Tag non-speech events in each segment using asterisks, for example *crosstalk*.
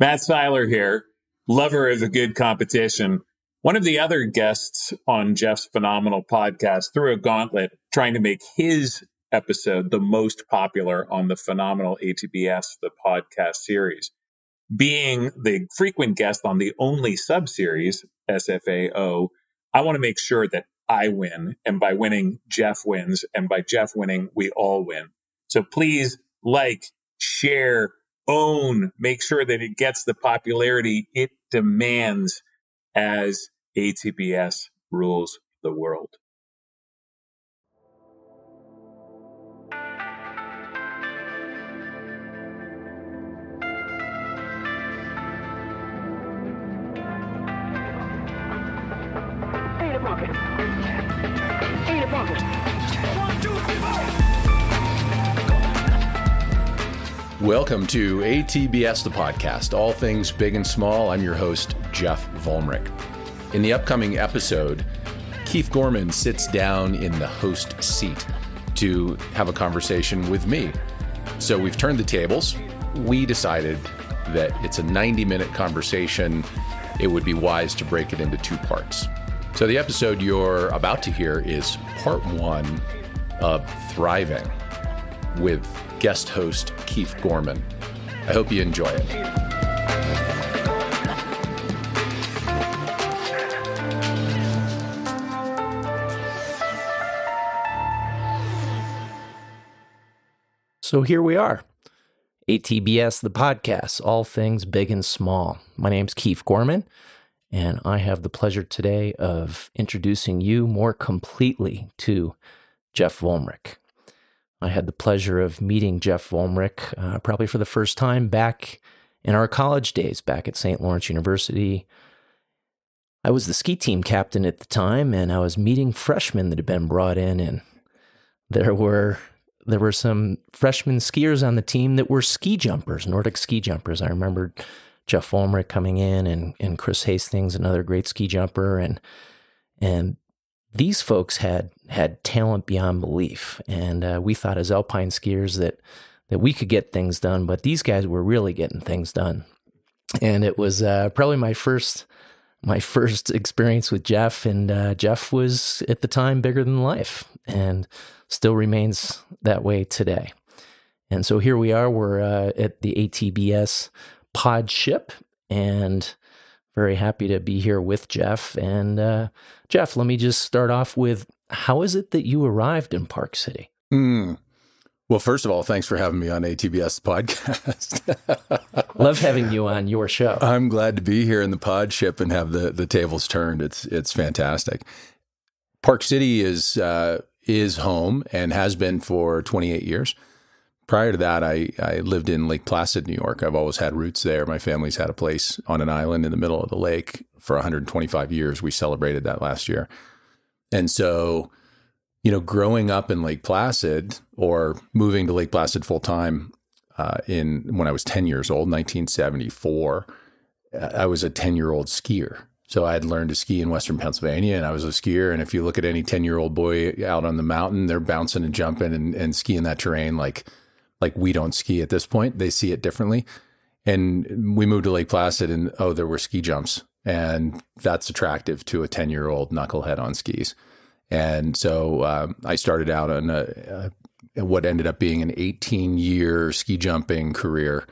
Matt Seiler here, lover of a good competition. One of the other guests on Jeff's phenomenal podcast threw a gauntlet trying to make his episode the most popular on the phenomenal ATBS, the podcast series. Being the frequent guest on the only sub series, SFAO, I want to make sure that I win. And by winning, Jeff wins. And by Jeff winning, we all win. So please like, share, own, make sure that it gets the popularity it demands as ATBS rules the world. Welcome to ATBS, the podcast, all things big and small. I'm your host, Jeff Volmrich. In the upcoming episode, Keith Gorman sits down in the host seat to have a conversation with me. So we've turned the tables. We decided that it's a 90 minute conversation. It would be wise to break it into two parts. So the episode you're about to hear is part one of Thriving with guest host Keith Gorman. I hope you enjoy it. So here we are. ATBS, the podcast, all things big and small. My name's Keith Gorman, and I have the pleasure today of introducing you more completely to Jeff Volmrich. I had the pleasure of meeting Jeff Volmrich uh, probably for the first time back in our college days, back at St. Lawrence University. I was the ski team captain at the time, and I was meeting freshmen that had been brought in, and there were there were some freshman skiers on the team that were ski jumpers, Nordic ski jumpers. I remember Jeff Volmrich coming in, and and Chris Hastings, another great ski jumper, and and these folks had had talent beyond belief, and uh, we thought as alpine skiers that that we could get things done, but these guys were really getting things done. And it was uh, probably my first my first experience with Jeff, and uh, Jeff was at the time bigger than life, and still remains that way today. And so here we are. We're uh, at the ATBS pod ship, and very happy to be here with Jeff. And uh, Jeff, let me just start off with how is it that you arrived in Park City? Mm. Well, first of all, thanks for having me on ATBS podcast. *laughs* Love having you on your show. I'm glad to be here in the pod ship and have the the tables turned. It's it's fantastic. Park City is uh, is home and has been for 28 years prior to that, I, I lived in Lake Placid, New York. I've always had roots there. My family's had a place on an island in the middle of the lake for 125 years. We celebrated that last year. And so, you know, growing up in Lake Placid or moving to Lake Placid full time uh, in when I was 10 years old, 1974, uh, I was a 10 year old skier. So I had learned to ski in Western Pennsylvania and I was a skier. And if you look at any 10 year old boy out on the mountain, they're bouncing and jumping and, and skiing that terrain like like we don't ski at this point. They see it differently. And we moved to Lake Placid and oh, there were ski jumps. And that's attractive to a 10 year old knucklehead on skis. And so um, I started out on a, a, what ended up being an 18 year ski jumping career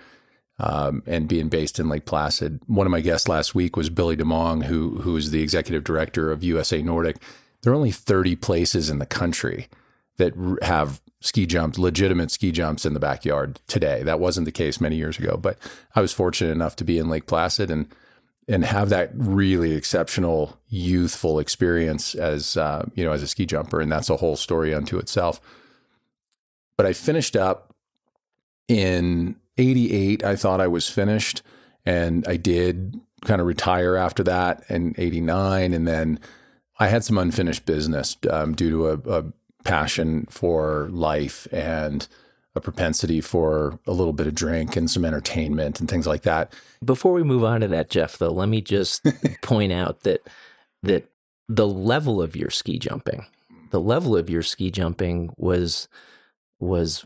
um, and being based in Lake Placid. One of my guests last week was Billy Demong, who, who is the executive director of USA Nordic. There are only 30 places in the country that have ski jumps, legitimate ski jumps in the backyard today. That wasn't the case many years ago, but I was fortunate enough to be in Lake Placid and and have that really exceptional youthful experience as uh, you know as a ski jumper, and that's a whole story unto itself. But I finished up in '88. I thought I was finished, and I did kind of retire after that in '89, and then I had some unfinished business um, due to a, a passion for life and a propensity for a little bit of drink and some entertainment and things like that. Before we move on to that, Jeff, though, let me just *laughs* point out that that the level of your ski jumping, the level of your ski jumping was was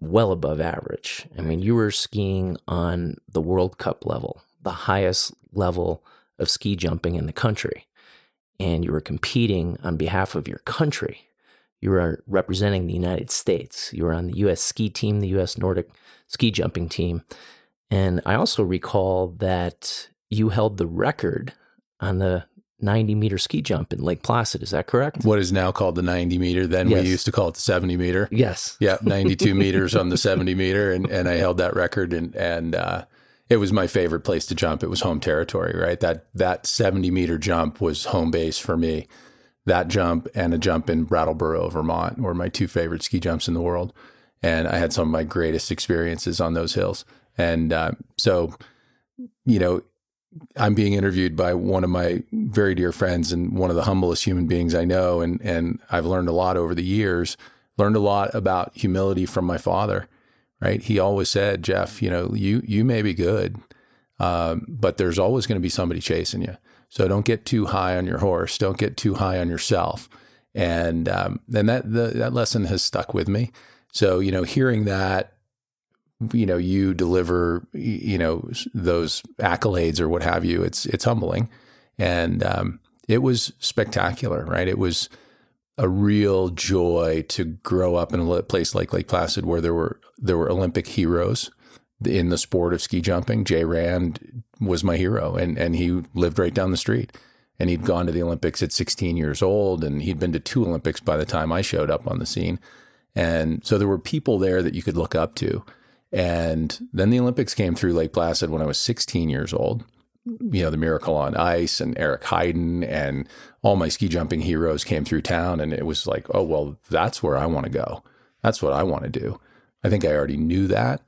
well above average. I mean, you were skiing on the World Cup level, the highest level of ski jumping in the country, and you were competing on behalf of your country. You were representing the United States. You were on the U.S. ski team, the U.S. Nordic ski jumping team. And I also recall that you held the record on the 90 meter ski jump in Lake Placid. Is that correct? What is now called the 90 meter. Then Yes. we used to call it the 70 meter. Yes. *laughs* Yeah, 92 meters on the 70 meter, and and I held that record, and and uh, it was my favorite place to jump. It was home territory, right? That that 70 meter jump was home base for me. That jump and a jump in Brattleboro, Vermont, were my two favorite ski jumps in the world, and I had some of my greatest experiences on those hills. And uh, so, you know, I'm being interviewed by one of my very dear friends and one of the humblest human beings I know, and and I've learned a lot over the years. Learned a lot about humility from my father. Right, he always said, Jeff, you know, you you may be good, um, but there's always going to be somebody chasing you. So don't get too high on your horse. Don't get too high on yourself. And um, and that the, that lesson has stuck with me. So you know, hearing that you know you deliver you know those accolades or what have you it's it's humbling and um, it was spectacular right it was a real joy to grow up in a place like Lake Placid where there were there were Olympic heroes in the sport of ski jumping Jay Rand was my hero and and he lived right down the street and he'd gone to the Olympics at 16 years old and he'd been to two Olympics by the time I showed up on the scene and so there were people there that you could look up to and then the Olympics came through Lake Placid when I was 16 years old. You know, the Miracle on Ice and Eric Heiden and all my ski jumping heroes came through town. And it was like, oh, well, that's where I want to go. That's what I want to do. I think I already knew that.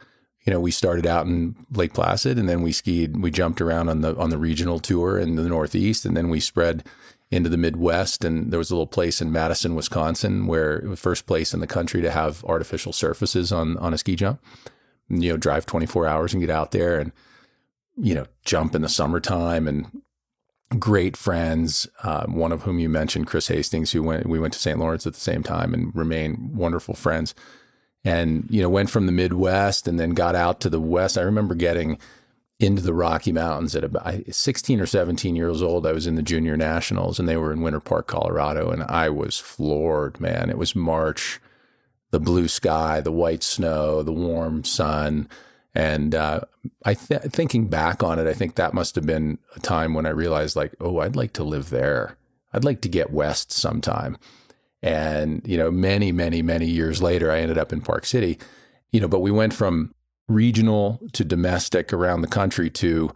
You know, we started out in Lake Placid and then we skied, we jumped around on the on the regional tour in the Northeast, and then we spread into the Midwest. And there was a little place in Madison, Wisconsin, where it was first place in the country to have artificial surfaces on on a ski jump you know, drive 24 hours and get out there and, you know, jump in the summertime and great friends. Uh, one of whom you mentioned, Chris Hastings, who went, we went to St. Lawrence at the same time and remain wonderful friends. And, you know, went from the Midwest and then got out to the West. I remember getting into the Rocky Mountains at about 16 or 17 years old. I was in the junior nationals and they were in Winter Park, Colorado. And I was floored, man. It was March the blue sky, the white snow, the warm sun. And uh, I th- thinking back on it, I think that must have been a time when I realized, like, oh, I'd like to live there. I'd like to get west sometime. And you know, many, many, many years later, I ended up in Park City. You know, but we went from regional to domestic around the country to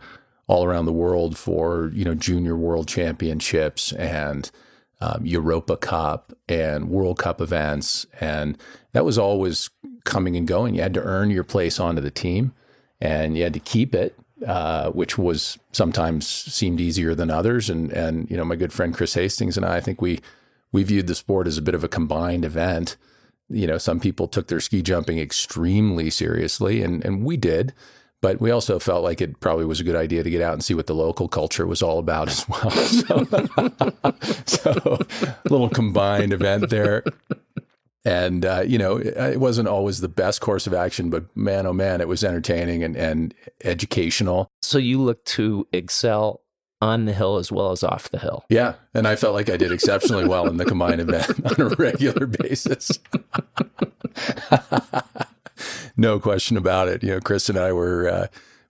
all around the world for you know junior world championships and um, Europa Cup and World Cup events, and that was always coming and going. You had to earn your place onto the team, and you had to keep it, uh, which was sometimes seemed easier than others. And and you know, my good friend Chris Hastings and I, I think we we viewed the sport as a bit of a combined event. You know, some people took their ski jumping extremely seriously, and and we did. But we also felt like it probably was a good idea to get out and see what the local culture was all about as well. *laughs* So, *laughs* so a little combined event there. And, uh, you know, it, it wasn't always the best course of action, but man, oh man, it was entertaining and, and educational. So you look to excel on the hill as well as off the hill. Yeah. And I felt like I did exceptionally well in the combined event *laughs* on a regular basis. *laughs* no question about it. You know, Chris and I were uh,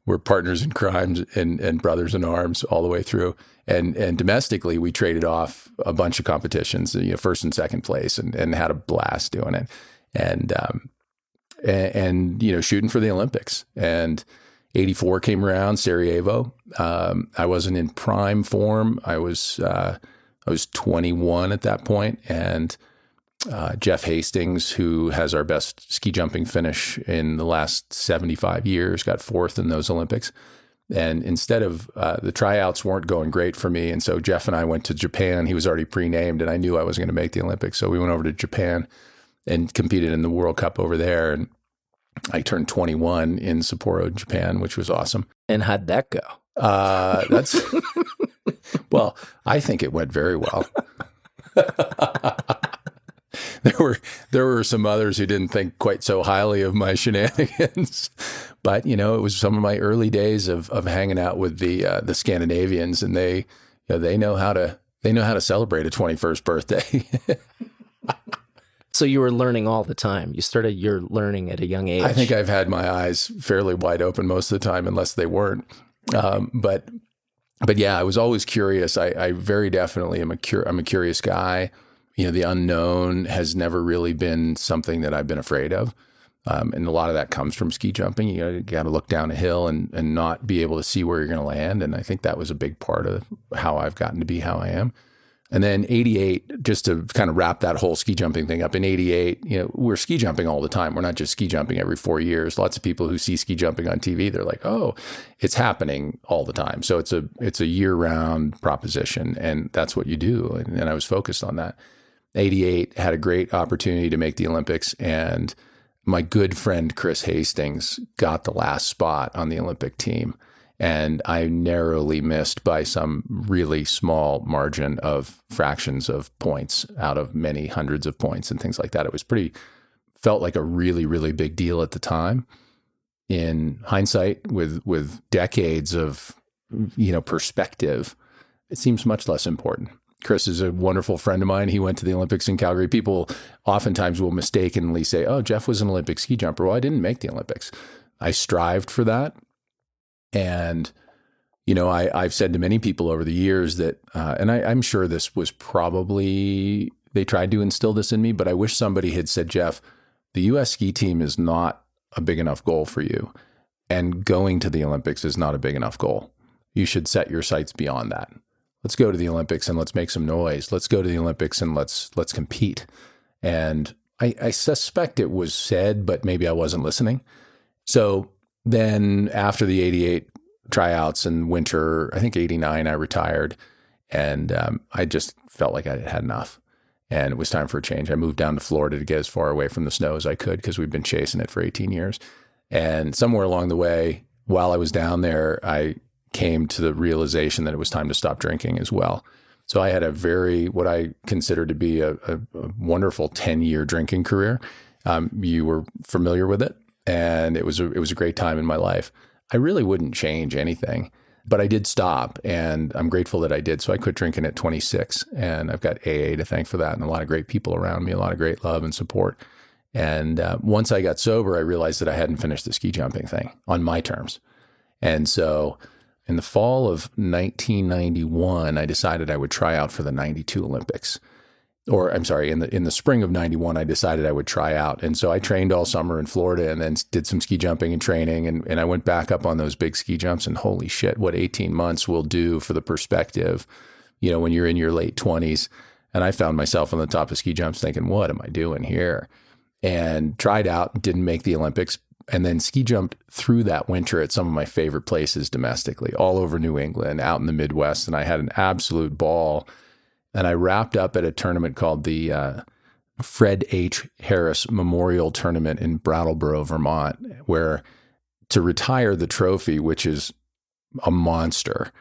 were partners in crimes and and brothers in arms all the way through. And and domestically, we traded off a bunch of competitions, you know, first and second place, and and had a blast doing it. And um, and, and you know, shooting for the Olympics. And 84 came around, Sarajevo. Um, I wasn't in prime form. I was uh, I was 21 at that point, and uh, Jeff Hastings, who has our best ski jumping finish in the last 75 years, got fourth in those Olympics. And instead of uh, the tryouts weren't going great for me, and so Jeff and I went to Japan. He was already pre-named, and I knew I was going to make the Olympics, so we went over to Japan and competed in the World Cup over there. And I turned 21 in Sapporo, Japan, which was awesome. And how'd that go? Uh, that's *laughs* well, I think it went very well. *laughs* there were there were some others who didn't think quite so highly of my *laughs* shenanigans, but you know, it was some of my early days of of hanging out with the uh, the Scandinavians, and they you know, they know how to they know how to celebrate a twenty first birthday. So you were learning all the time. You started your learning at a young age. I think I've had my eyes fairly wide open most of the time, unless they weren't. Um, but but yeah, I was always curious. I, I very definitely am a cur- I'm a curious guy. You know, the unknown has never really been something that I've been afraid of. Um, and a lot of that comes from ski jumping. You, you got to look down a hill and, and not be able to see where you're going to land. And I think that was a big part of how I've gotten to be how I am. And then 88, just to kind of wrap that whole ski jumping thing up in 88, you know, we're ski jumping all the time. We're not just ski jumping every four years. Lots of people who see ski jumping on TV, they're like, oh, it's happening all the time. So it's a, it's a year round proposition and that's what you do. And, and I was focused on that. 88 had a great opportunity to make the Olympics and my good friend Chris Hastings got the last spot on the Olympic team and I narrowly missed by some really small margin of fractions of points out of many hundreds of points and things like that. It was pretty felt like a really really big deal at the time. In hindsight, with with decades of you know perspective, it seems much less important. Chris is a wonderful friend of mine. He went to the Olympics in Calgary. People oftentimes will mistakenly say, "Oh, Jeff was an Olympic ski jumper." Well, I didn't make the Olympics. I strived for that. And, you know, I, I've said to many people over the years that, uh, and I, I'm sure this was probably, they tried to instill this in me, but I wish somebody had said, Jeff, the US ski team is not a big enough goal for you. And going to the Olympics is not a big enough goal. You should set your sights beyond that. Let's go to the Olympics and let's make some noise. Let's go to the Olympics and let's let's compete. And I, I suspect it was said, but maybe I wasn't listening. So then after the 88 tryouts and winter, I think 89, I retired and um, I just felt like I had enough and it was time for a change. I moved down to Florida to get as far away from the snow as I could because we've been chasing it for 18 years. And somewhere along the way, while I was down there, I came to the realization that it was time to stop drinking as well. So I had a very, what I consider to be a, a, a wonderful 10 year drinking career. Um, you were familiar with it and it was a, it was a great time in my life. I really wouldn't change anything, but I did stop, and I'm grateful that I did. So I quit drinking at 26, and I've got AA to thank for that, and a lot of great people around me, a lot of great love and support. And uh, once I got sober, I realized that I hadn't finished the ski jumping thing on my terms, and so in the fall of 1991, I decided I would try out for the 92 Olympics or I'm sorry, in the in the spring of '91, I decided I would try out, and so I trained all summer in Florida, and then did some ski jumping and training, and and I went back up on those big ski jumps, and holy shit, what 18 months will do for the perspective, you know, when you're in your late 20s, and I found myself on the top of ski jumps thinking, what am I doing here? And tried out, didn't make the Olympics, and then ski jumped through that winter at some of my favorite places domestically, all over New England, out in the Midwest, and I had an absolute ball and I wrapped up at a tournament called the uh, Fred H. Harris Memorial Tournament in Brattleboro, Vermont, where to retire the trophy, which is a monster,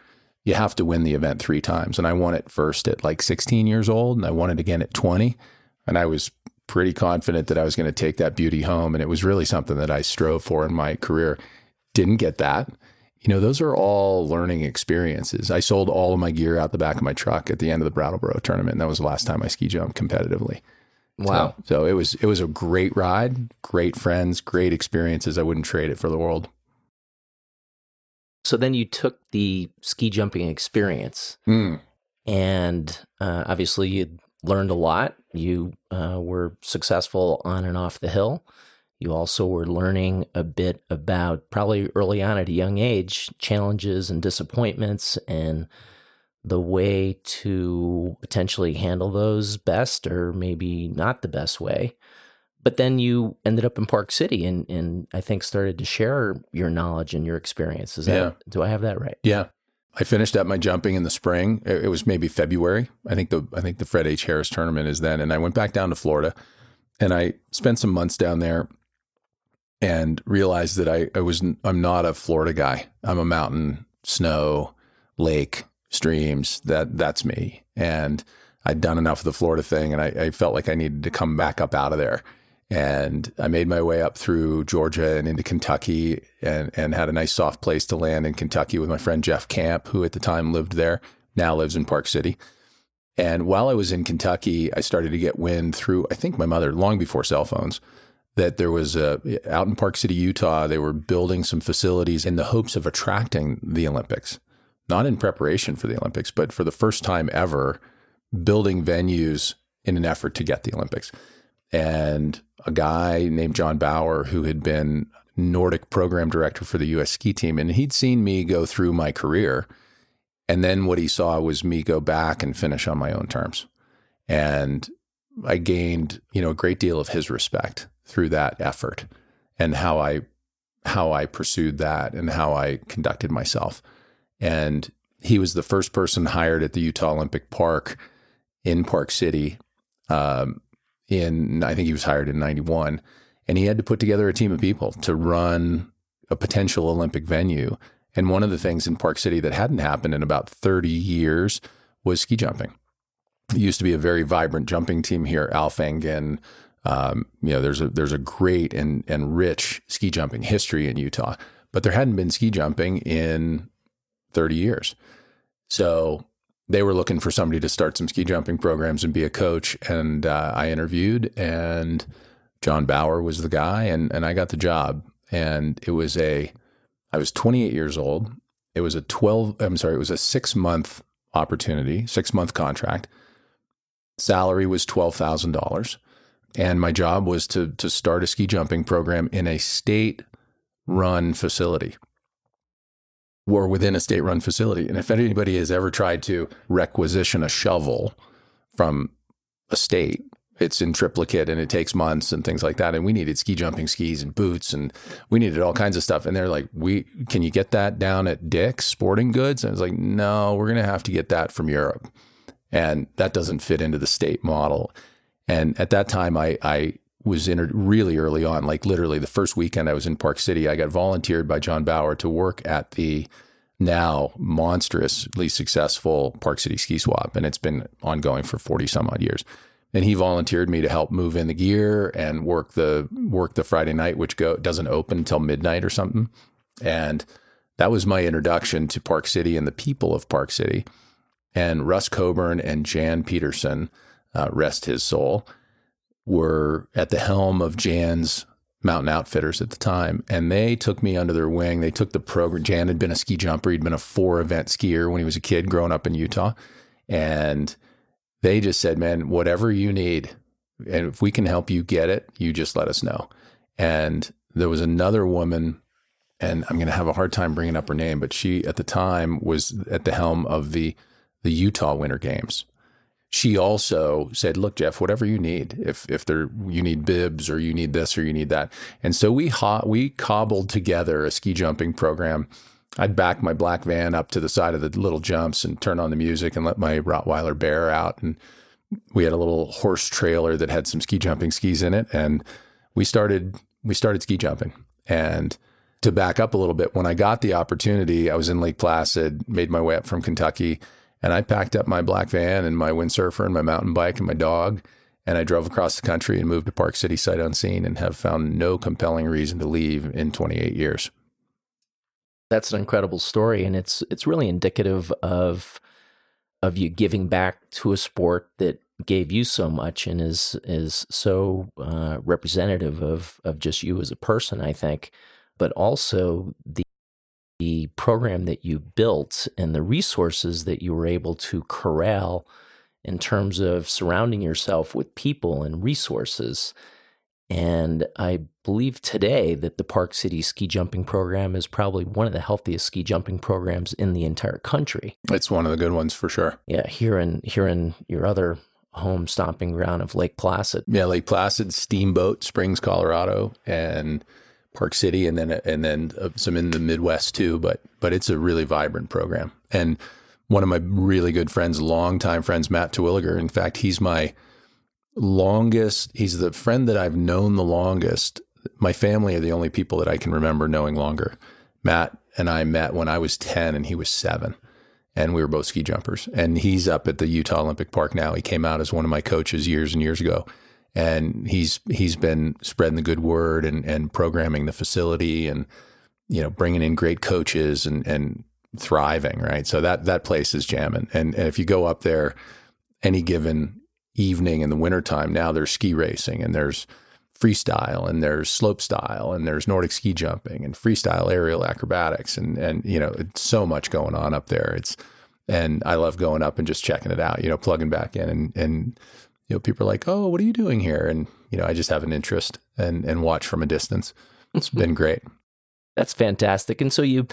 you have to win the event three times. And I won it first at like 16 years old, and I won it again at 20. And I was pretty confident that I was going to take that beauty home. And it was really something that I strove for in my career. Didn't get that you know, those are all learning experiences. I sold all of my gear out the back of my truck at the end of the Brattleboro tournament. And that was the last time I ski jumped competitively. Wow. So, so, it was it was a great ride, great friends, great experiences. I wouldn't trade it for the world. So then you took the ski jumping experience, mm. and uh, obviously you learned a lot. You uh, were successful on and off the hill. You also were learning a bit about, probably early on at a young age, challenges and disappointments and the way to potentially handle those best or maybe not the best way. But then you ended up in Park City and, and I think started to share your knowledge and your experiences. Yeah. do I have that right? Yeah. I finished up my jumping in the spring. It was maybe February. I think the I think the Fred H. Harris tournament is then. And I went back down to Florida and I spent some months down there and realized that I, I was I'm not a Florida guy. I'm a mountain, snow, lake, streams. That that's me. And I'd done enough of the Florida thing, and I, I felt like I needed to come back up out of there. And I made my way up through Georgia and into Kentucky and, and had a nice soft place to land in Kentucky with my friend Jeff Camp, who at the time lived there, now lives in Park City. And while I was in Kentucky, I started to get wind through, I think my mother, long before cell phones, that there was a, out in Park City, Utah, they were building some facilities in the hopes of attracting the Olympics, not in preparation for the Olympics, but for the first time ever, building venues in an effort to get the Olympics. And a guy named John Bauer, who had been Nordic program director for the US ski team, and he'd seen me go through my career. And then what he saw was me go back and finish on my own terms. And I gained, you know, a great deal of his respect through that effort and how I how I pursued that and how I conducted myself. And he was the first person hired at the Utah Olympic Park in Park City um, in I think he was hired in 91 and he had to put together a team of people to run a potential Olympic venue. And one of the things in Park City that hadn't happened in about 30 years was ski jumping. It used to be a very vibrant jumping team here, Alf Engen. Um, you know, there's a there's a great and and rich ski jumping history in Utah, but there hadn't been ski jumping in 30 years. So they were looking for somebody to start some ski jumping programs and be a coach. And uh, I interviewed, and John Bauer was the guy, and and I got the job. And it was a, I was 28 years old. It was a 12. I'm sorry, it was a six month opportunity, six month contract. Salary was twelve thousand dollars, and my job was to to start a ski jumping program in a state run facility or within a state run facility. And if anybody has ever tried to requisition a shovel from a state, it's in triplicate and it takes months and things like that. And we needed ski jumping skis and boots and we needed all kinds of stuff. And they're like, we can you get that down at Dick's Sporting Goods? And I was like, no, we're gonna have to get that from Europe. And that doesn't fit into the state model. And at that time I I was in really early on, like literally the first weekend I was in Park City, I got volunteered by John Bauer to work at the now monstrously successful Park City Ski Swap, and it's been ongoing for forty some odd years. And he volunteered me to help move in the gear and work the work the Friday night, which go doesn't open until midnight or something. And that was my introduction to Park City and the people of Park City. And Russ Coburn and Jan Peterson, uh, rest his soul, were at the helm of Jan's Mountain Outfitters at the time, and they took me under their wing. They took the program. Jan had been a ski jumper. He'd been a four event skier when he was a kid growing up in Utah. And they just said, man, whatever you need, and if we can help you get it, you just let us know. And there was another woman, and I'm going to have a hard time bringing up her name, but she at the time was at the helm of the the Utah Winter Games she also said, "Look, Jeff, whatever you need, if if there you need bibs or you need this or you need that," and so we ho- we cobbled together a ski jumping program. I'd back my black van up to the side of the little jumps and turn on the music and let my Rottweiler bear out, and we had a little horse trailer that had some ski jumping skis in it, and we started we started ski jumping. And to back up a little bit, when I got the opportunity, I was in Lake Placid, made my way up from Kentucky and I packed up my black van and my windsurfer and my mountain bike and my dog. And I drove across the country and moved to Park City sight unseen and have found no compelling reason to leave in 28 years. That's an incredible story. And it's it's really indicative of of you giving back to a sport that gave you so much and is is so uh, representative of of just you as a person, I think, but also the the program that you built and the resources that you were able to corral in terms of surrounding yourself with people and resources. And I believe today that the Park City ski jumping program is probably one of the healthiest ski jumping programs in the entire country. It's one of the good ones for sure. Yeah, here in here in your other home stomping ground of Lake Placid. Yeah, Lake Placid, Steamboat Springs, Colorado, and Park City, and then and then uh, some in the Midwest too. But but it's a really vibrant program. And one of my really good friends, longtime friends, Matt Terwilliger. In fact, he's my longest. He's the friend that I've known the longest. My family are the only people that I can remember knowing longer. Matt and I met when I was ten and he was seven, and we were both ski jumpers. And he's up at the Utah Olympic Park now. He came out as one of my coaches years and years ago, and he's he's been spreading the good word and and programming the facility and you know bringing in great coaches and and thriving. Right, so that that place is jamming. And, and if you go up there, any given evening in the wintertime, now there's ski racing and there's freestyle and there's slope style and there's Nordic ski jumping and freestyle aerial acrobatics and and you know it's so much going on up there. It's and I love going up and just checking it out. You know, plugging back in and and you know people are like, oh, what are you doing here? And you know, I just have an interest and and watch from a distance. It's been great. That's fantastic. And so you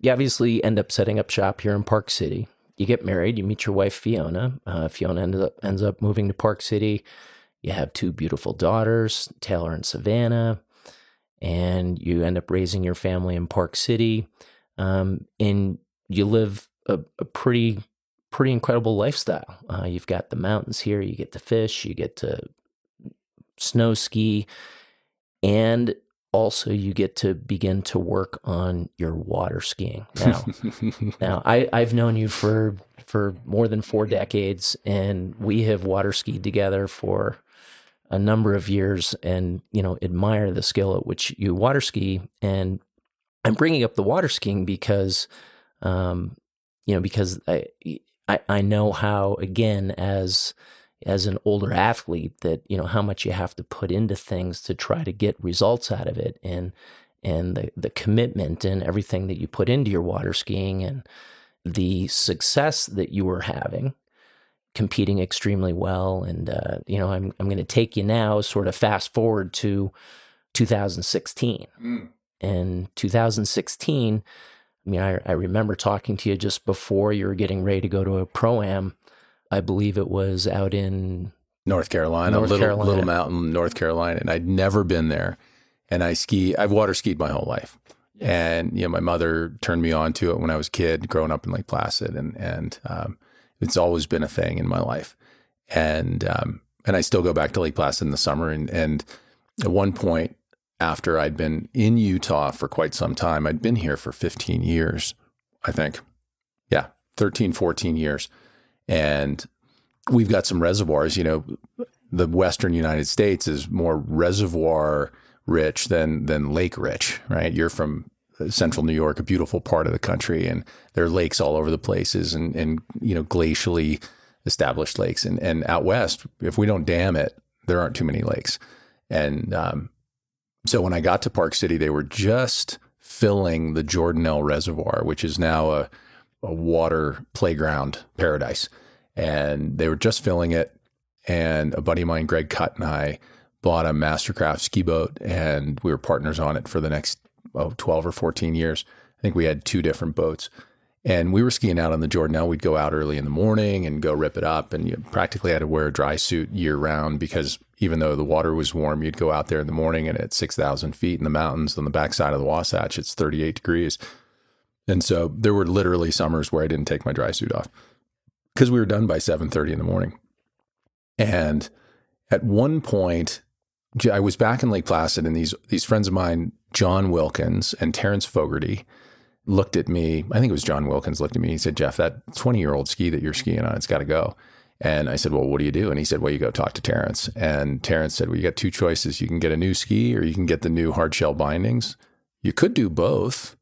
you obviously end up setting up shop here in Park City. You get married. You meet your wife Fiona. Uh, Fiona ends up ends up moving to Park City you have two beautiful daughters, Taylor and Savannah, and you end up raising your family in Park City. Um, and you live a, a, pretty, pretty incredible lifestyle. Uh, you've got the mountains here, you get to fish, you get to snow ski, and also you get to begin to work on your water skiing now *laughs* now I, i've known you for for more than four decades and we have water skied together for a number of years and you know admire the skill at which you water ski and i'm bringing up the water skiing because um you know because i i, I know how again as as an older athlete that you know how much you have to put into things to try to get results out of it and and the the commitment and everything that you put into your water skiing and the success that you were having competing extremely well. And, uh, you know, I'm, I'm going to take you now, sort of fast forward to 2016. Mm. And 2016, I mean, I, I remember talking to you just before you were getting ready to go to a pro am. I believe it was out in North Carolina, North little, Carolina. little mountain, North Carolina. And I'd never been there. And I ski, I've water skied my whole life. Yeah. And, you know, my mother turned me on to it when I was a kid growing up in Lake Placid. And, and, um, it's always been a thing in my life, and um, and I still go back to Lake Placid in the summer. And and at one point, after I'd been in Utah for quite some time, I'd been here for 15 years, I think. Yeah, 13, 14 years, and we've got some reservoirs. You know, the Western United States is more reservoir rich than than lake rich, right? You're from central New York, a beautiful part of the country, and there are lakes all over the places, and and you know glacially established lakes. And and out west, if we don't dam it, there aren't too many lakes. And um, so when I got to Park City, they were just filling the Jordanelle Reservoir, which is now a, a water playground paradise, and they were just filling it. And a buddy of mine, Greg Cutt, and I bought a Mastercraft ski boat, and we were partners on it for the next oh, 12 or 14 years. I think we had two different boats. And we were skiing out on the Jordanelle. We'd go out early in the morning and go rip it up. And you practically had to wear a dry suit year round because even though the water was warm, you'd go out there in the morning and at 6,000 feet in the mountains on the backside of the Wasatch, it's 38 degrees. And so there were literally summers where I didn't take my dry suit off because we were done by 7.30 in the morning. And at one point, I was back in Lake Placid, and these these friends of mine, John Wilkins and Terrence Fogarty, looked at me. I think it was John Wilkins looked at me. He said, "Jeff, that twenty year old ski that you're skiing on, it's got to go." And I said, "Well, what do you do?" And he said, "Well, you go talk to Terrence." And Terrence said, "Well, you got two choices. You can get a new ski, or you can get the new hard shell bindings. You could do both."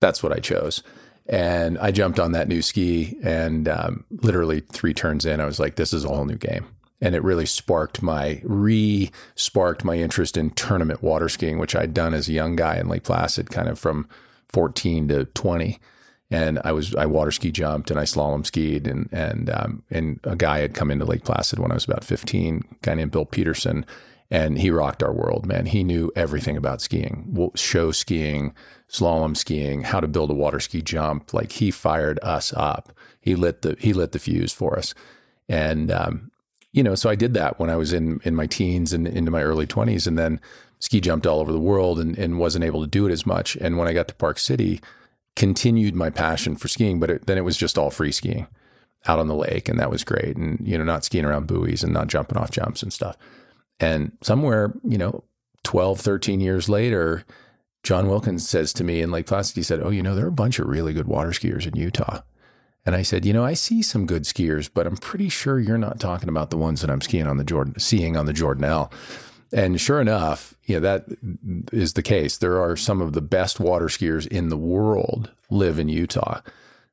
That's what I chose. And I jumped on that new ski, and um, literally three turns in, I was like, "This is a whole new game." and it really sparked my re sparked my interest in tournament water skiing, which I'd done as a young guy in Lake Placid, kind of from 14 to 20. And I was I water ski jumped and I slalom skied and and um, and a guy had come into Lake Placid when I was about 15, a guy named Bill Peterson, and he rocked our world, man. He knew everything about skiing, show skiing, slalom skiing, how to build a water ski jump. Like he fired us up. He lit the he lit the fuse for us, and um, you know, so I did that when I was in in my teens and into my early 20s and then ski jumped all over the world and, and wasn't able to do it as much. And when I got to Park City, continued my passion for skiing, but it, then it was just all free skiing out on the lake. And that was great. And, you know, not skiing around buoys and not jumping off jumps and stuff. And somewhere, you know, 12, 13 years later, John Wilkins says to me in Lake Placid, he said, Oh, you know, there are a bunch of really good water skiers in Utah. And I said, you know, I see some good skiers, but I'm pretty sure you're not talking about the ones that I'm skiing on the Jordan, seeing on the Jordanelle. And sure enough, know, that is the case. There are some of the best water skiers in the world live in Utah.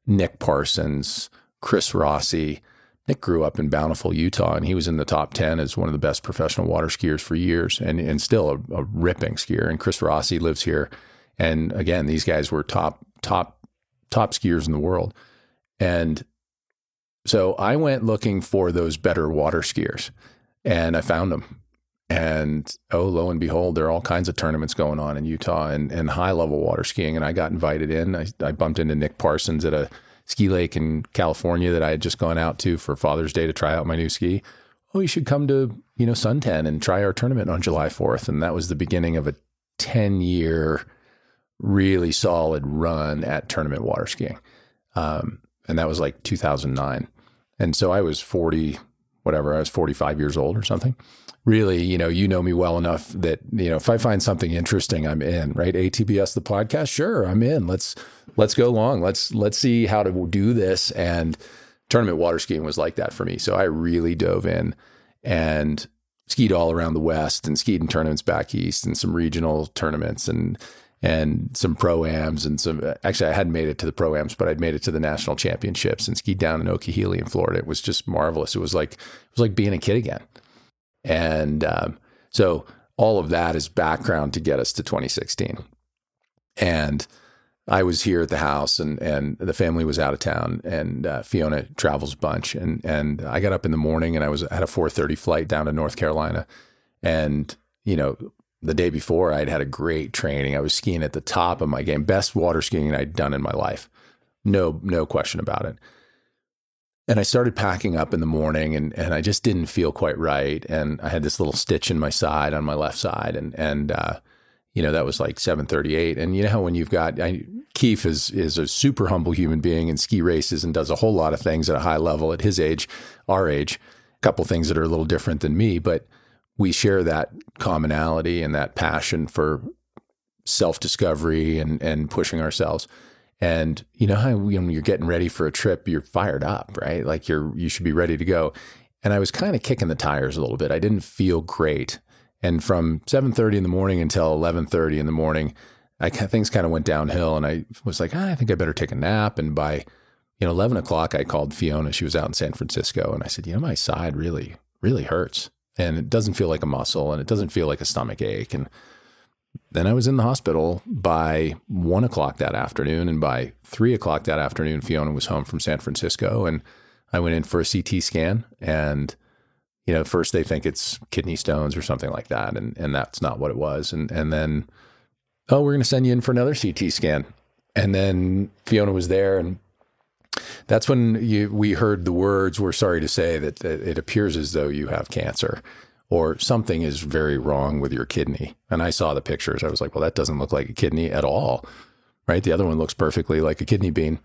Nick Parsons, Chris Rossi. Nick grew up in Bountiful, Utah, and he was in the top 10 as one of the best professional water skiers for years and, and still a, a ripping skier. And Chris Rossi lives here. And again, these guys were top, top, top skiers in the world. And so I went looking for those better water skiers and I found them. And oh, lo and behold, there are all kinds of tournaments going on in Utah and, and high level water skiing. And I got invited in. I, I bumped into Nick Parsons at a ski lake in California that I had just gone out to for Father's Day to try out my new ski. Oh, you should come to, you know, Suntan and try our tournament on July 4th. And that was the beginning of a 10 year, really solid run at tournament water skiing. Um, and that was like 2009. And so I was 40, whatever, I was 45 years old or something. Really, you know, you know me well enough that, you know, if I find something interesting, I'm in, right? ATBS the podcast, sure, I'm in. Let's let's go long. Let's let's see how to do this and tournament water skiing was like that for me. So I really dove in and skied all around the west and skied in tournaments back east and some regional tournaments and and some pro-ams and some actually I hadn't made it to the pro-ams but I'd made it to the national championships and skied down in Okeechobee in Florida. It was just marvelous. It was like it was like being a kid again. And um, so all of that is background to get us to 2016 and I was here at the house and and the family was out of town and uh, Fiona travels a bunch. And and I got up in the morning and I was at a 4:30 flight down to North Carolina. And you know the day before, I'd had a great training. I was skiing at the top of my game, best water skiing I'd done in my life. No, no question about it. And I started packing up in the morning and, and I just didn't feel quite right. And I had this little stitch in my side on my left side. And, and, uh, you know, that was like 738. And you know how when you've got, I, Keith is, is a super humble human being and ski races and does a whole lot of things at a high level at his age, our age, a couple things that are a little different than me, but we share that commonality and that passion for self discovery and and pushing ourselves. And you know how when you're getting ready for a trip, you're fired up, right? Like you're you should be ready to go. And I was kind of kicking the tires a little bit. I didn't feel great. And from 7:30 in the morning until 11:30 in the morning, I things kind of went downhill. And I was like, ah, I think I better take a nap. And by you know 11 o'clock, I called Fiona. She was out in San Francisco, and I said, you know, my side really really hurts and it doesn't feel like a muscle and it doesn't feel like a stomach ache. And then I was in the hospital by one o'clock that afternoon. And by three o'clock that afternoon, Fiona was home from San Francisco. And I went in for a CT scan. And, you know, first they think it's kidney stones or something like that. And, and that's not what it was. And, and then, oh, we're going to send you in for another CT scan. And then Fiona was there and that's when you, we heard the words, we're sorry to say that, that it appears as though you have cancer or something is very wrong with your kidney. And I saw the pictures. I was like, well, that doesn't look like a kidney at all. Right. The other one looks perfectly like a kidney bean.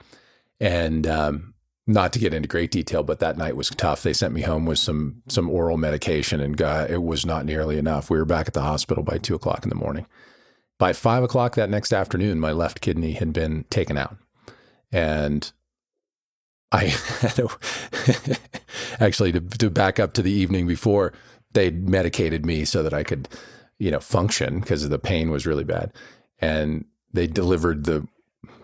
And, um, not to get into great detail, but that night was tough. They sent me home with some some oral medication, and God, it was not nearly enough. We were back at the hospital by two o'clock in the morning. By five o'clock that next afternoon, my left kidney had been taken out, and I *laughs* had a, *laughs* actually to, to back up to the evening before they medicated me so that I could, you know, function because the pain was really bad. And they delivered the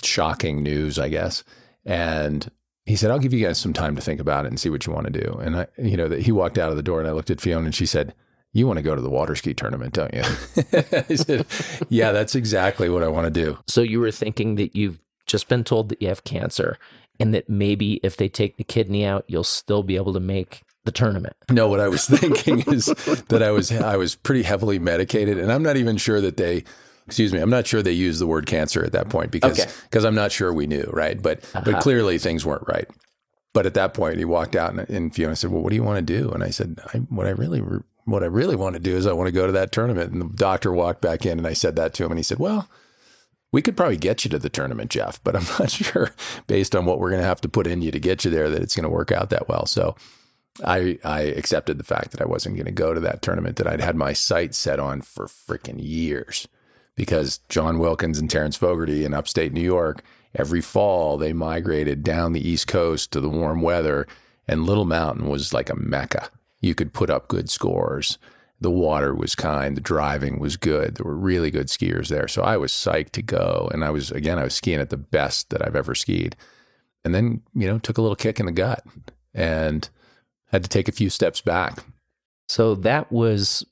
shocking news, I guess. And he said, I'll give you guys some time to think about it and see what you want to do. And I, you know, that he walked out of the door and I looked at Fiona and she said, you want to go to the water ski tournament, don't you? *laughs* I said, yeah, that's exactly what I want to do. So you were thinking that you've just been told that you have cancer and that maybe if they take the kidney out, you'll still be able to make the tournament. No, what I was *laughs* thinking is that I was I was pretty heavily medicated, and I'm not even sure that they. Excuse me, I'm not sure they used the word cancer at that point because because okay. I'm not sure we knew, right? But uh-huh. but clearly things weren't right. But at that point, he walked out, and, and Fiona said, "Well, what do you want to do?" And I said, I, "What I really what I really want to do is I want to go to that tournament." And the doctor walked back in, and I said that to him, and he said, "Well." We could probably get you to the tournament, Jeff, but I'm *laughs* not sure based on what we're going to have to put in you to get you there that it's going to work out that well. So I I accepted the fact that I wasn't going to go to that tournament that I'd had my sights set on for freaking years because John Wilkins and Terrence Fogarty in upstate New York every fall they migrated down the East Coast to the warm weather, and Little Mountain was like a mecca. You could put up good scores. The water was kind, the driving was good. There were really good skiers there. So I was psyched to go. And I was, again, I was skiing at the best that I've ever skied. And then, you know, took a little kick in the gut and had to take a few steps back. So that was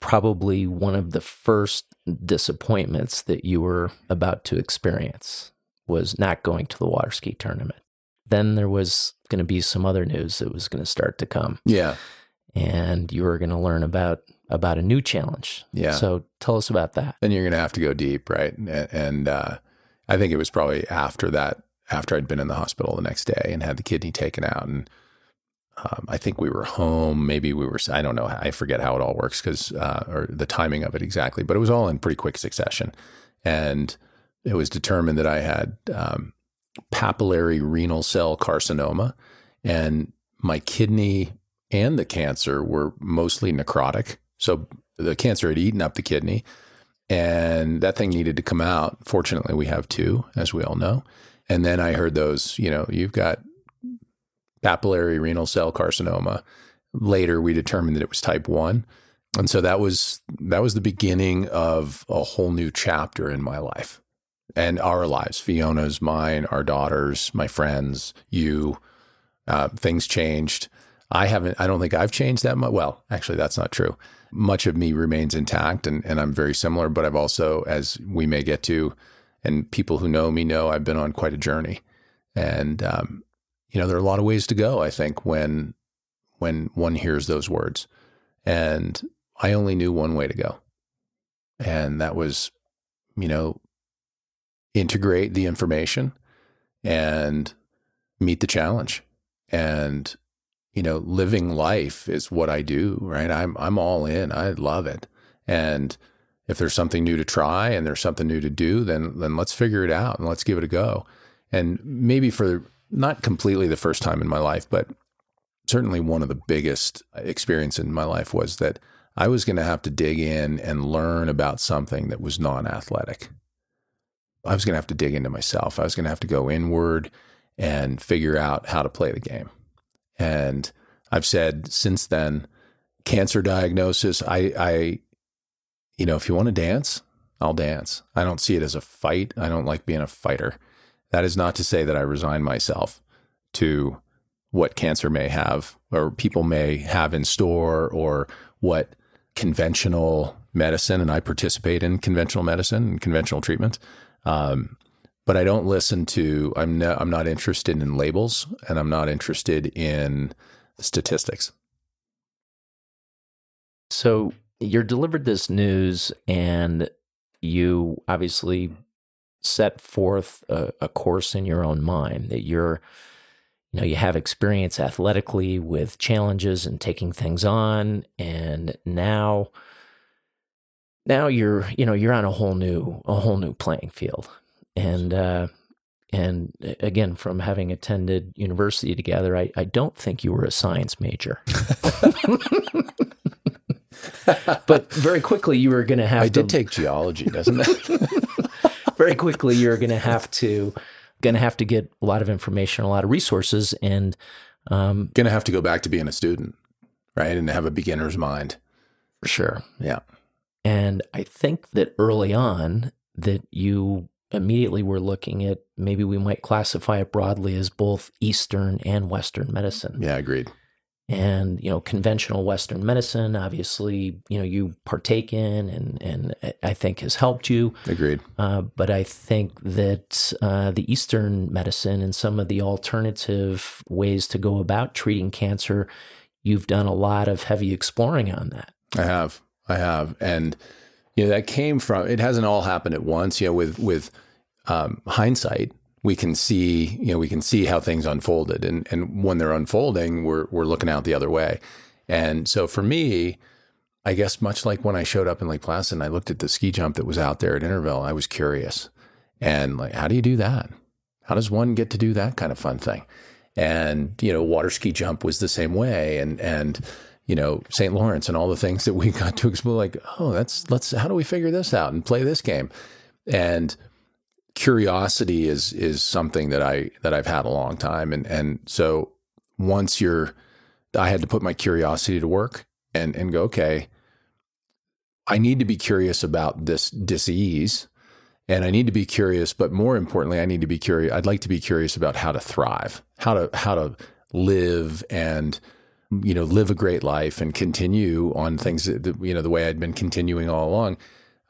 probably one of the first disappointments that you were about to experience was not going to the water ski tournament. Then there was going to be some other news that was going to start to come. Yeah. And you are going to learn about about a new challenge. Yeah. So tell us about that. Then you're going to have to go deep, right? And, and uh, I think it was probably after that, after I'd been in the hospital the next day and had the kidney taken out, and um, I think we were home. Maybe we were. I don't know. I forget how it all works because uh, or the timing of it exactly. But it was all in pretty quick succession, and it was determined that I had um, papillary renal cell carcinoma, and my kidney and the cancer were mostly necrotic. So the cancer had eaten up the kidney, and that thing needed to come out. Fortunately, we have two, as we all know. And then I heard those. You know, you've got papillary renal cell carcinoma. Later, we determined that it was type one, and so that was that was the beginning of a whole new chapter in my life and our lives. Fiona's, mine, our daughters, my friends, you. Uh, things changed. I haven't. I don't think I've changed that much. Well, actually, that's not true. Much of me remains intact, and and I'm very similar. But I've also, as we may get to, and people who know me know, I've been on quite a journey, and um, you know, there are a lot of ways to go, I think, when when one hears those words. And I only knew one way to go. And that was, you know, integrate the information and meet the challenge. And, you know, living life is what I do, right? I'm I'm all in. I love it. And if there's something new to try and there's something new to do, then then let's figure it out and let's give it a go. And maybe for not completely the first time in my life, but certainly one of the biggest experiences in my life was that I was going to have to dig in and learn about something that was non athletic. I was going to have to dig into myself. I was going to have to go inward and figure out how to play the game. And I've said since then, cancer diagnosis, I, I, you know, if you want to dance, I'll dance. I don't see it as a fight. I don't like being a fighter. That is not to say that I resign myself to what cancer may have or people may have in store or what conventional medicine, and I participate in conventional medicine and conventional treatment. Um, but I don't listen to. I'm I'm not interested in labels, and I'm not interested in statistics. So you're delivered this news, and you obviously set forth a, a course in your own mind that you're you know you have experience athletically with challenges and taking things on and now now you're you know you're on a whole new a whole new playing field and uh and again from having attended university together i i don't think you were a science major *laughs* but very quickly you were going to have I to did take geology, doesn't it? *laughs* *laughs* very quickly you're going to have to going to have to get a lot of information, a lot of resources, and um, Going to have to go back to being a student, right? And have a beginner's mind. for sure. Yeah. And I think that early on that you immediately we're looking at maybe we might classify it broadly as both Eastern and Western medicine. Yeah, agreed. and you know conventional western medicine obviously you know you partake in and and i think has helped you Agreed. uh, but i think that uh, the eastern medicine and some of the alternative ways to go about treating cancer you've done a lot of heavy exploring on that I have. I have. And you know, that came from it hasn't all happened at once. You know, with with um, hindsight, we can see, you know, we can see how things unfolded. And and when they're unfolding, we're we're looking out the other way. And so for me, I guess much like when I showed up in Lake Placid and I looked at the ski jump that was out there at Intervale, I was curious. And like, how do you do that? How does one get to do that kind of fun thing? And, you know, water ski jump was the same way. And and you know, St. Lawrence and all the things that we *laughs* got to explore, like, oh, that's let's how do we figure this out and play this game? And curiosity is is something that I that I've had a long time, and and so once you're, I had to put my curiosity to work and and go okay. I need to be curious about this disease and I need to be curious, but more importantly, I need to be curious. I'd like to be curious about how to thrive, how to how to live and you know live a great life and continue on things that you know the way I'd been continuing all along.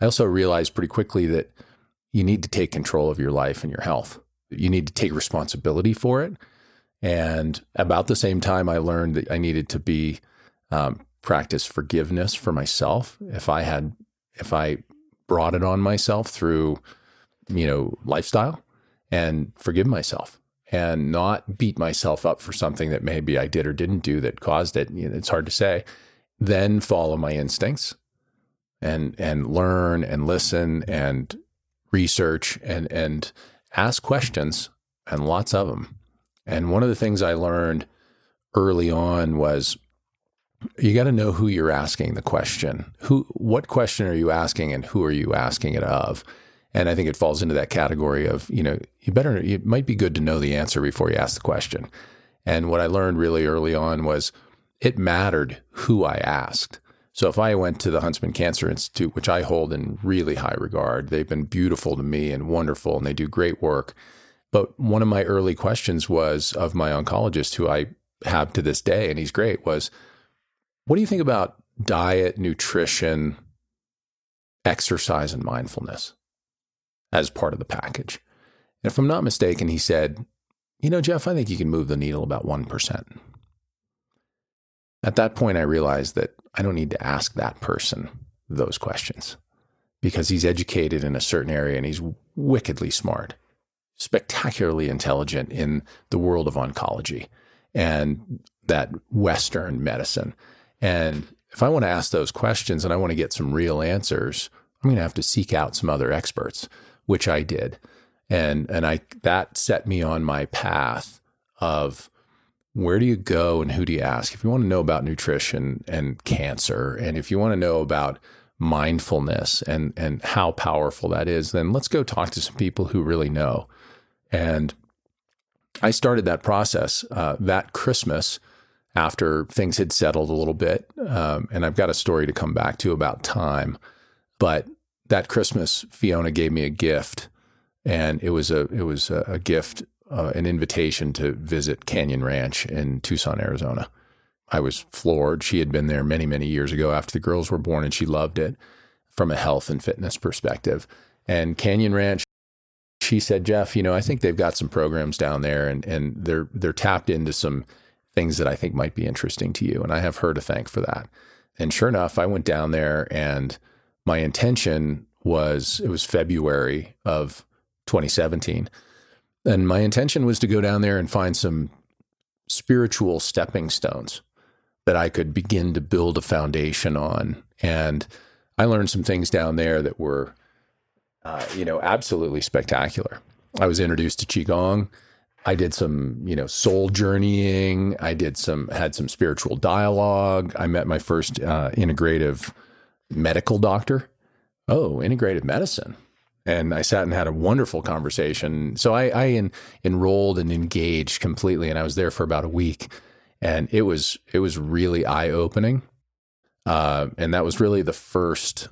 I also realized pretty quickly that you need to take control of your life and your health. You need to take responsibility for it. And about the same time, I learned that I needed to be um, practice forgiveness for myself. If I had, if I brought it on myself through, you know, lifestyle and forgive myself and not beat myself up for something that maybe I did or didn't do that caused it. You know, it's hard to say. Then follow my instincts and and learn and listen and research and and ask questions and lots of them. And one of the things I learned early on was you got to know who you're asking the question. Who, what question are you asking, and who are you asking it of? And I think it falls into that category of you know you better it might be good to know the answer before you ask the question. And what I learned really early on was it mattered who I asked. So if I went to the Huntsman Cancer Institute, which I hold in really high regard, they've been beautiful to me and wonderful, and they do great work. But one of my early questions was of my oncologist, who I have to this day, and he's great, was what do you think about diet, nutrition, exercise, and mindfulness as part of the package? And if I'm not mistaken, he said, You know, Jeff, I think you can move the needle about 1%. At that point, I realized that I don't need to ask that person those questions because he's educated in a certain area and he's wickedly smart, spectacularly intelligent in the world of oncology and that Western medicine. And if I want to ask those questions and I want to get some real answers, I'm going to have to seek out some other experts, which I did. And and I that set me on my path of where do you go and who do you ask? If you want to know about nutrition and cancer, and if you want to know about mindfulness and and how powerful that is, then let's go talk to some people who really know. And I started that process uh, that Christmas after things had settled a little bit. Um, and I've got a story to come back to about time. But that Christmas, Fiona gave me a gift, and it was a it was a, a gift, uh, an invitation to visit Canyon Ranch in Tucson, Arizona. I was floored. She had been there many many years ago after the girls were born, and she loved it from a health and fitness perspective. And Canyon Ranch she said, Jeff, you know, I think they've got some programs down there and, and they're they're tapped into some things that I think might be interesting to you. And I have her to thank for that. And sure enough, I went down there and my intention was it was February of 2017. And my intention was to go down there and find some spiritual stepping stones that I could begin to build a foundation on. And I learned some things down there that were, uh, you know, absolutely spectacular. I was introduced to Qigong. I did some, you know, soul journeying. I did some, had some spiritual dialogue. I met my first uh, integrative medical doctor. Oh, integrative medicine. And I sat and had a wonderful conversation. So I, I en- enrolled and engaged completely, and I was there for about a week, and it was it was really eye opening. Uh, and that was really the first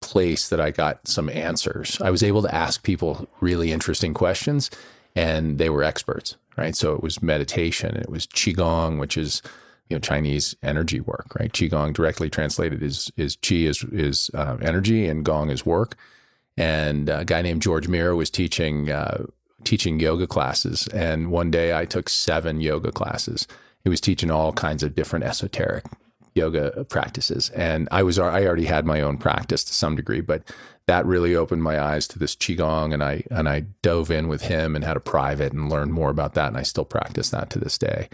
place that I got some answers. I was able to ask people really interesting questions and they were experts, right? So it was meditation, it was qigong, which is you know Chinese energy work, right? Qigong directly translated is is qi is is uh, energy and gong is work. And a guy named George Mira was teaching uh, teaching yoga classes, and one day I took seven yoga classes. He was teaching all kinds of different esoteric yoga practices, and I was I already had my own practice to some degree, but that really opened my eyes to this qigong and I and I dove in with him and had a private and learned more about that and I still practice that to this day.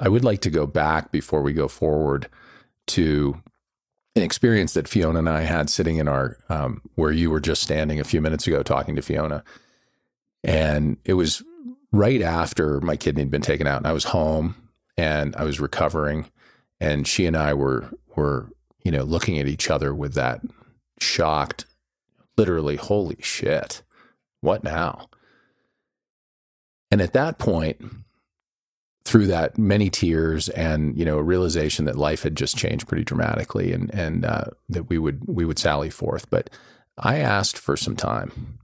I would like to go back before we go forward to an experience that Fiona and I had sitting in our um, where you were just standing a few minutes ago talking to Fiona, and it was right after my kidney had been taken out and I was home and I was recovering, and she and I were were you know looking at each other with that shocked literally, holy shit, What now? And at that point, through that many tears and you know a realization that life had just changed pretty dramatically and and uh, that we would we would sally forth. But i asked for some time.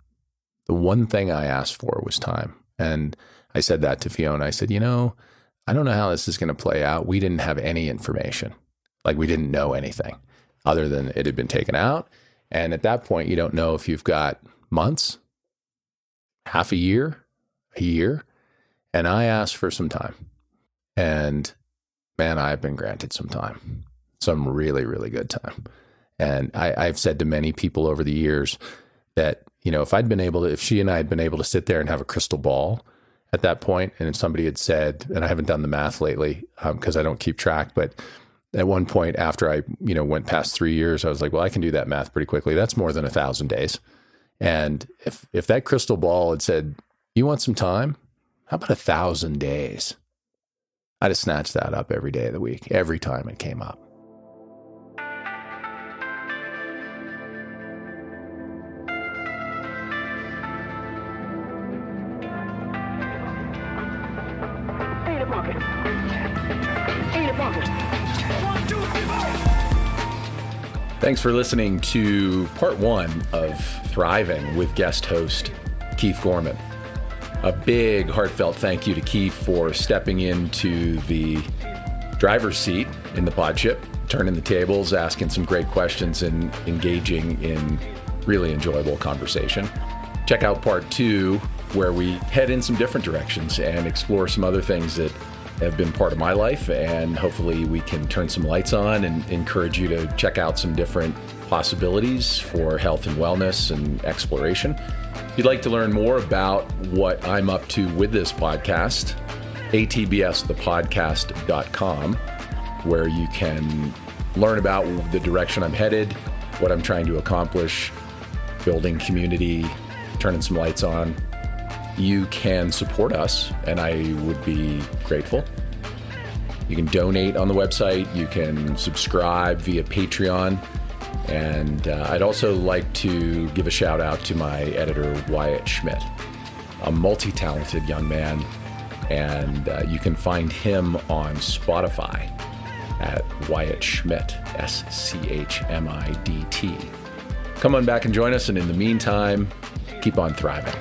The one thing i asked for was time. And i said that to fiona. I said you know i don't know how this is going to play out. We didn't have any information. Like we didn't know anything other than it had been taken out. And at that point you don't know if you've got months half a year a year and I asked for some time. And man, I've been granted some time, some really, really good time. And I, I've said to many people over the years that, you know, if I'd been able to, if she and I had been able to sit there and have a crystal ball at that point, and if somebody had said, and I haven't done the math lately because um, I don't keep track, but at one point after I, you know, went past three years, I was like, well, I can do that math pretty quickly. That's more than a thousand days. And if if that crystal ball had said, you want some time? How about a thousand days? I'd have snatched that up every day of the week, every time it came up. Thanks for listening to part one of Thriving with guest host Keith Gorman a big heartfelt thank you to Keith for stepping into the driver's seat in the pod ship, turning the tables, asking some great questions, and engaging in really enjoyable conversation. Check out part two, where we head in some different directions and explore some other things that have been part of my life. And hopefully, we can turn some lights on and encourage you to check out some different possibilities for health and wellness and exploration. If you'd like to learn more about what I'm up to with this podcast, atbsthepodcast.com, where you can learn about the direction I'm headed, what I'm trying to accomplish, building community, turning some lights on. You can support us, and I would be grateful. You can donate on the website, you can subscribe via Patreon. And uh, I'd also like to give a shout out to my editor, Wyatt Schmidt, a multi talented young man. And uh, you can find him on Spotify at Wyatt Schmidt, S C H M I D T. Come on back and join us. And in the meantime, keep on thriving.